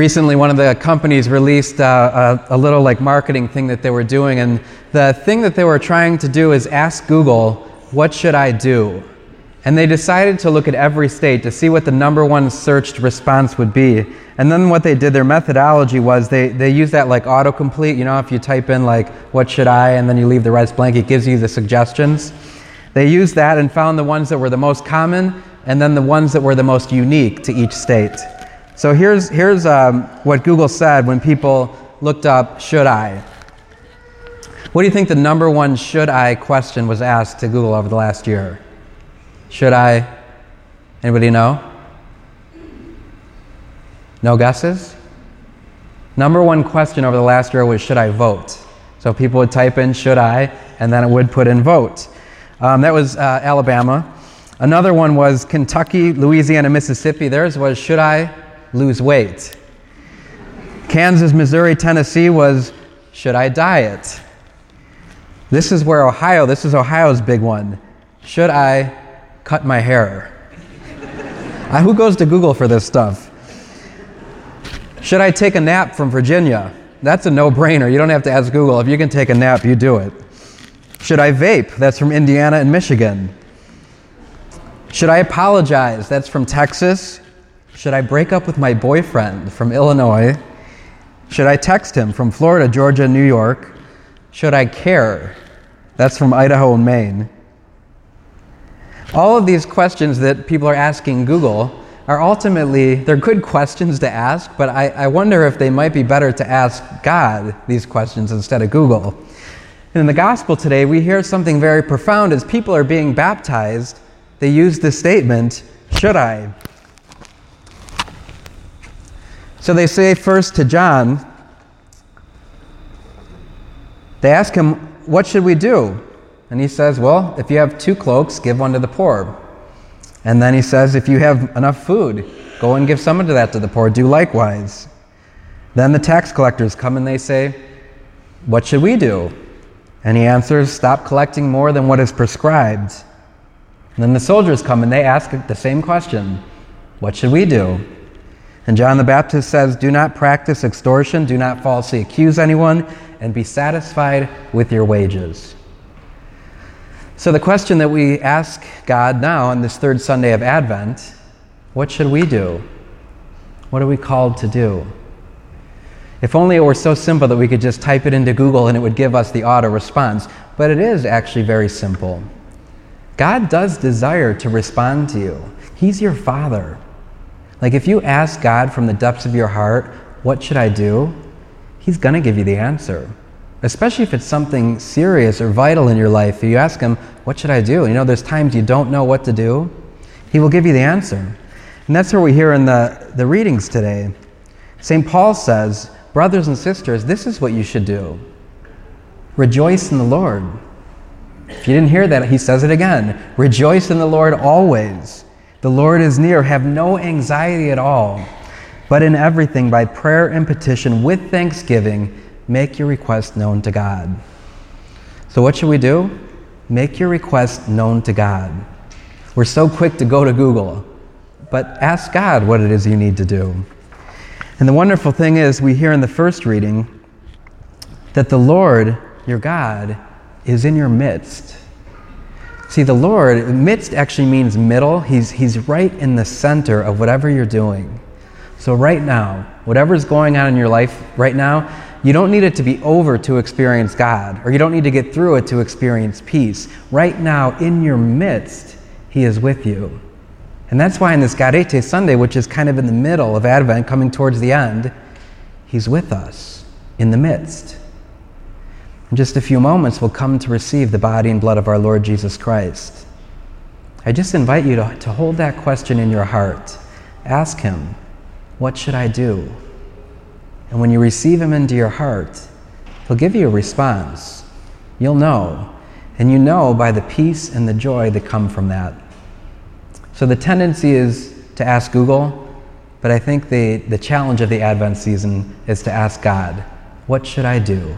recently one of the companies released uh, a, a, little like marketing thing that they were doing and the thing that they were trying to do is ask google what should i do? And they decided to look at every state to see what the number one searched response would be. And then what they did their methodology was they, they used that like autocomplete. You know if you type in like what should i? and then you leave the rest blank it gives you the suggestions. They used that and found the ones that were the most common and then the ones that were the most unique to each state so here's, here's um, what Google said when people looked up, should I? What do you think the number one should I question was asked to Google over the last year? Should I? Anybody know? No guesses? Number one question over the last year was, should I vote? So people would type in, should I? And then it would put in vote. Um, that was uh, Alabama. Another one was Kentucky, Louisiana, Mississippi. Theirs was, should I? Lose weight. Kansas, Missouri, Tennessee was should I diet? This is where Ohio, this is Ohio's big one. Should I cut my hair? uh, who goes to Google for this stuff? Should I take a nap from Virginia? That's a no brainer. You don't have to ask Google. If you can take a nap, you do it. Should I vape? That's from Indiana and Michigan. Should I apologize? That's from Texas. Should I break up with my boyfriend from Illinois? Should I text him from Florida, Georgia, New York? Should I care? That's from Idaho and Maine. All of these questions that people are asking Google are ultimately, they're good questions to ask, but I, I wonder if they might be better to ask God these questions instead of Google. In the gospel today, we hear something very profound. As people are being baptized, they use the statement, Should I? So they say first to John, they ask him, What should we do? And he says, Well, if you have two cloaks, give one to the poor. And then he says, If you have enough food, go and give some of that to the poor. Do likewise. Then the tax collectors come and they say, What should we do? And he answers, Stop collecting more than what is prescribed. And then the soldiers come and they ask the same question What should we do? And John the Baptist says, Do not practice extortion, do not falsely accuse anyone, and be satisfied with your wages. So, the question that we ask God now on this third Sunday of Advent what should we do? What are we called to do? If only it were so simple that we could just type it into Google and it would give us the auto response. But it is actually very simple. God does desire to respond to you, He's your Father. Like if you ask God from the depths of your heart, what should I do? He's going to give you the answer. Especially if it's something serious or vital in your life. If you ask him, what should I do? You know, there's times you don't know what to do. He will give you the answer. And that's what we hear in the, the readings today. St. Paul says, brothers and sisters, this is what you should do. Rejoice in the Lord. If you didn't hear that, he says it again. Rejoice in the Lord always. The Lord is near. Have no anxiety at all, but in everything, by prayer and petition, with thanksgiving, make your request known to God. So, what should we do? Make your request known to God. We're so quick to go to Google, but ask God what it is you need to do. And the wonderful thing is, we hear in the first reading that the Lord, your God, is in your midst. See, the Lord, midst actually means middle. He's, he's right in the center of whatever you're doing. So, right now, whatever's going on in your life right now, you don't need it to be over to experience God, or you don't need to get through it to experience peace. Right now, in your midst, He is with you. And that's why in this Gaudete Sunday, which is kind of in the middle of Advent, coming towards the end, He's with us in the midst. In just a few moments, we'll come to receive the body and blood of our Lord Jesus Christ. I just invite you to, to hold that question in your heart. Ask Him, What should I do? And when you receive Him into your heart, He'll give you a response. You'll know. And you know by the peace and the joy that come from that. So the tendency is to ask Google, but I think the, the challenge of the Advent season is to ask God, What should I do?